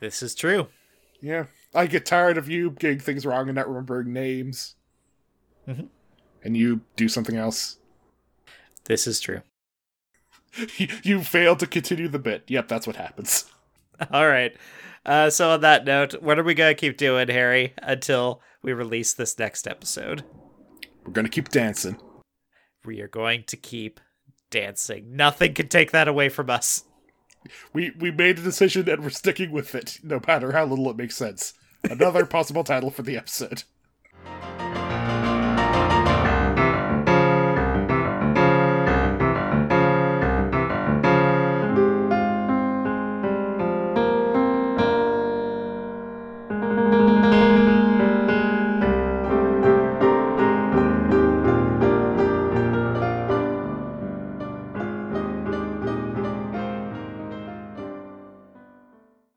this is true Yeah, I get tired of you getting things wrong and not remembering names, Mhm. and you do something else. this is true you fail to continue the bit. Yep, that's what happens. All right. Uh, so on that note, what are we gonna keep doing, Harry, until we release this next episode? We're gonna keep dancing. We are going to keep dancing. Nothing can take that away from us. We we made a decision and we're sticking with it, no matter how little it makes sense. Another possible title for the episode.